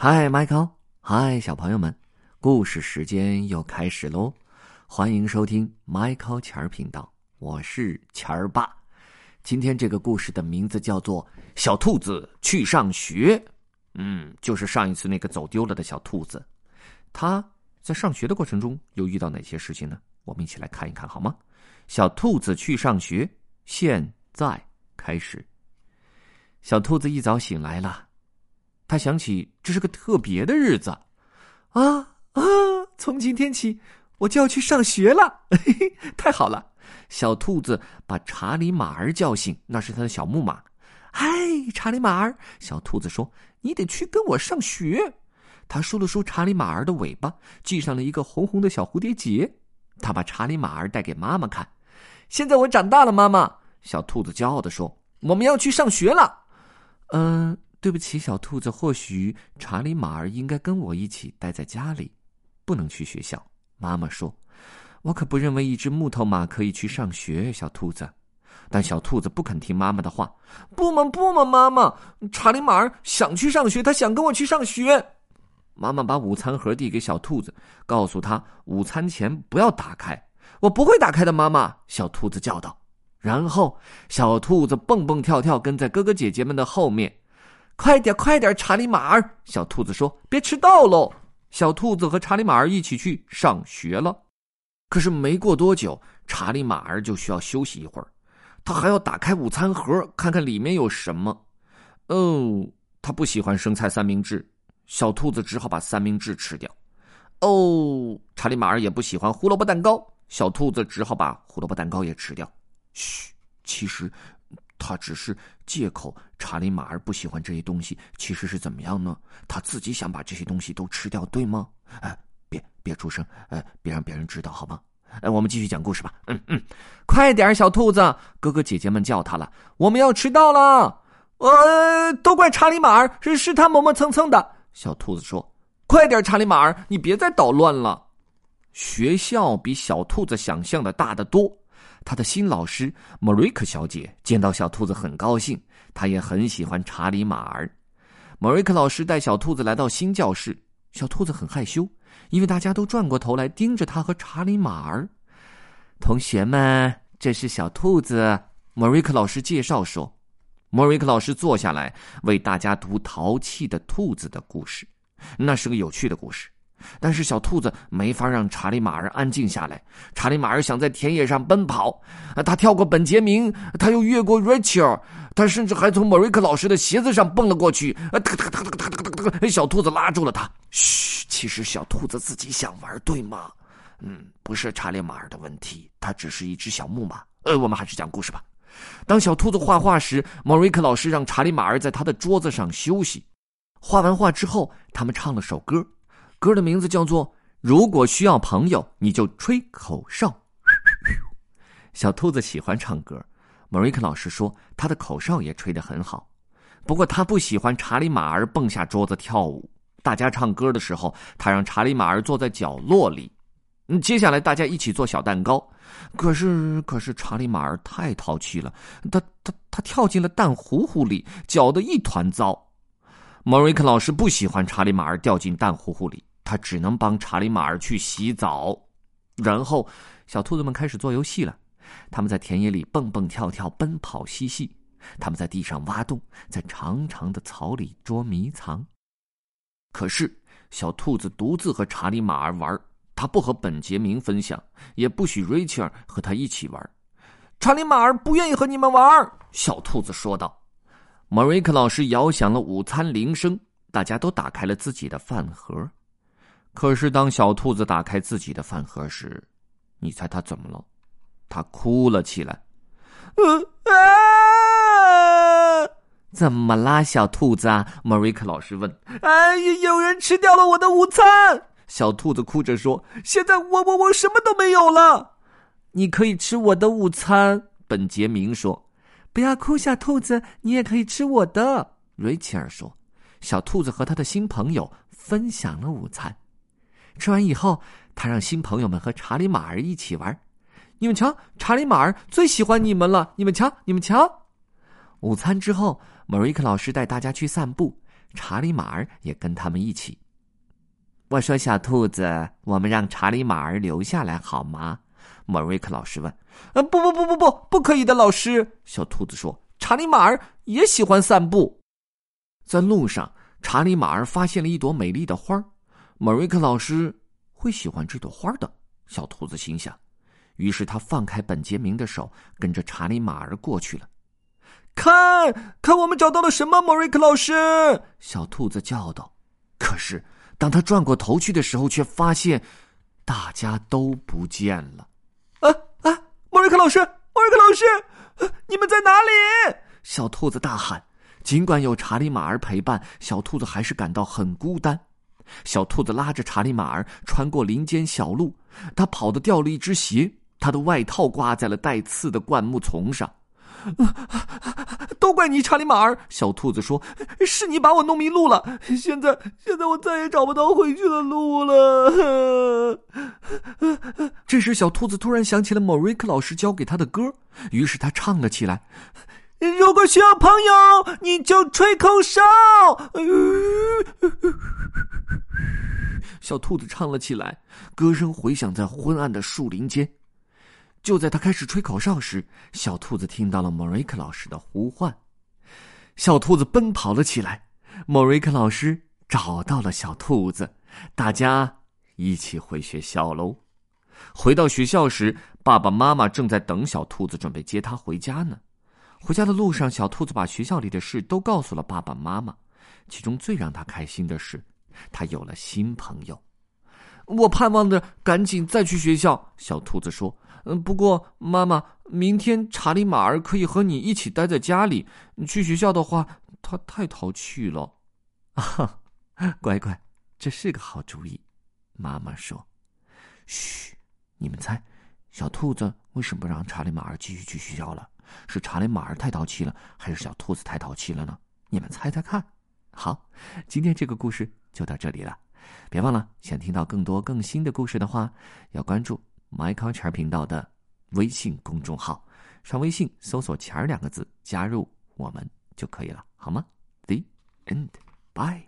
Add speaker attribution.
Speaker 1: 嗨，Michael，嗨，小朋友们，故事时间又开始喽！欢迎收听 Michael 钱儿频道，我是钱儿爸。今天这个故事的名字叫做《小兔子去上学》。嗯，就是上一次那个走丢了的小兔子，他在上学的过程中又遇到哪些事情呢？我们一起来看一看好吗？小兔子去上学，现在开始。小兔子一早醒来了。他想起这是个特别的日子，啊啊！从今天起，我就要去上学了，太好了！小兔子把查理马儿叫醒，那是他的小木马。嗨，查理马儿！小兔子说：“你得去跟我上学。”他梳了梳查理马儿的尾巴，系上了一个红红的小蝴蝶结。他把查理马儿带给妈妈看。现在我长大了，妈妈。小兔子骄傲的说：“我们要去上学了。”嗯。对不起，小兔子。或许查理马儿应该跟我一起待在家里，不能去学校。妈妈说：“我可不认为一只木头马可以去上学。”小兔子，但小兔子不肯听妈妈的话。不嘛不嘛，妈妈，查理马儿想去上学，他想跟我去上学。妈妈把午餐盒递给小兔子，告诉他午餐前不要打开。我不会打开的，妈妈。小兔子叫道。然后小兔子蹦蹦跳跳跟在哥哥姐姐们的后面。快点，快点，查理马儿！小兔子说：“别迟到喽！”小兔子和查理马儿一起去上学了。可是没过多久，查理马儿就需要休息一会儿，他还要打开午餐盒，看看里面有什么。哦，他不喜欢生菜三明治，小兔子只好把三明治吃掉。哦，查理马儿也不喜欢胡萝卜蛋糕，小兔子只好把胡萝卜蛋糕也吃掉。嘘，其实。他只是借口，查理马儿不喜欢这些东西，其实是怎么样呢？他自己想把这些东西都吃掉，对吗？哎，别别出声，哎，别让别人知道，好吗？哎，我们继续讲故事吧。嗯嗯，快点，小兔子，哥哥姐姐们叫他了，我们要迟到了。呃，都怪查理马儿，是是他磨磨蹭蹭的。小兔子说：“快点，查理马儿，你别再捣乱了。”学校比小兔子想象的大得多。他的新老师莫瑞克小姐见到小兔子很高兴，她也很喜欢查理马儿。莫瑞克老师带小兔子来到新教室，小兔子很害羞，因为大家都转过头来盯着他和查理马儿。同学们，这是小兔子。莫瑞克老师介绍说：“莫瑞克老师坐下来为大家读淘气的兔子的故事，那是个有趣的故事。”但是小兔子没法让查理马儿安静下来。查理马儿想在田野上奔跑，他跳过本杰明，他又越过 Rachel，他甚至还从莫瑞克老师的鞋子上蹦了过去。小兔子拉住了他。嘘，其实小兔子自己想玩，对吗？嗯，不是查理马儿的问题，它只是一只小木马。呃，我们还是讲故事吧。当小兔子画画时，莫瑞克老师让查理马儿在他的桌子上休息。画完画之后，他们唱了首歌。歌的名字叫做《如果需要朋友，你就吹口哨》。小兔子喜欢唱歌，莫瑞克老师说他的口哨也吹得很好。不过他不喜欢查理马儿蹦下桌子跳舞。大家唱歌的时候，他让查理马儿坐在角落里。接下来大家一起做小蛋糕。可是，可是查理马儿太淘气了，他他他跳进了蛋糊糊里，搅得一团糟。莫瑞克老师不喜欢查理马儿掉进蛋糊糊里。他只能帮查理马儿去洗澡，然后小兔子们开始做游戏了。他们在田野里蹦蹦跳跳、奔跑嬉戏；他们在地上挖洞，在长长的草里捉迷藏。可是小兔子独自和查理马儿玩，他不和本杰明分享，也不许瑞切尔和他一起玩。查理马儿不愿意和你们玩，小兔子说道。莫瑞克老师摇响了午餐铃声，大家都打开了自己的饭盒。可是，当小兔子打开自己的饭盒时，你猜它怎么了？它哭了起来。啊！怎么啦，小兔子？啊？莫瑞克老师问。哎，有人吃掉了我的午餐！小兔子哭着说：“现在我我我什么都没有了。”你可以吃我的午餐，本杰明说。不要哭，小兔子，你也可以吃我的。瑞切尔说。小兔子和他的新朋友分享了午餐。吃完以后，他让新朋友们和查理马儿一起玩。你们瞧，查理马儿最喜欢你们了。你们瞧，你们瞧。午餐之后，莫瑞克老师带大家去散步。查理马儿也跟他们一起。我说：“小兔子，我们让查理马儿留下来好吗？”莫瑞克老师问。“呃，不不不不不，不可以的，老师。”小兔子说。“查理马儿也喜欢散步。”在路上，查理马儿发现了一朵美丽的花莫瑞克老师会喜欢这朵花的，小兔子心想。于是他放开本杰明的手，跟着查理马儿过去了。看看，我们找到了什么？莫瑞克老师，小兔子叫道。可是。当他转过头去的时候，却发现大家都不见了。啊啊！莫瑞克老师，莫瑞克老师，你们在哪里？小兔子大喊。尽管有查理马儿陪伴，小兔子还是感到很孤单。小兔子拉着查理马儿穿过林间小路，他跑得掉了一只鞋，他的外套挂在了带刺的灌木丛上。都怪你，查理马儿。小兔子说：“是你把我弄迷路了。现在，现在我再也找不到回去的路了。”这时，小兔子突然想起了莫瑞克老师教给他的歌，于是他唱了起来：“如果需要朋友，你就吹口哨。”小兔子唱了起来，歌声回响在昏暗的树林间。就在他开始吹口哨时，小兔子听到了莫瑞克老师的呼唤。小兔子奔跑了起来。莫瑞克老师找到了小兔子，大家一起回学校喽。回到学校时，爸爸妈妈正在等小兔子，准备接他回家呢。回家的路上，小兔子把学校里的事都告诉了爸爸妈妈。其中最让他开心的是，他有了新朋友。我盼望着赶紧再去学校。小兔子说。嗯，不过妈妈，明天查理马儿可以和你一起待在家里。去学校的话，他太淘气了。啊，乖乖，这是个好主意。妈妈说：“嘘，你们猜，小兔子为什么不让查理马儿继续去学校了？是查理马儿太淘气了，还是小兔子太淘气了呢？你们猜猜看。好，今天这个故事就到这里了。别忘了，想听到更多更新的故事的话，要关注。” My Culture 频道的微信公众号，上微信搜索“钱”两个字，加入我们就可以了，好吗？The end. Bye.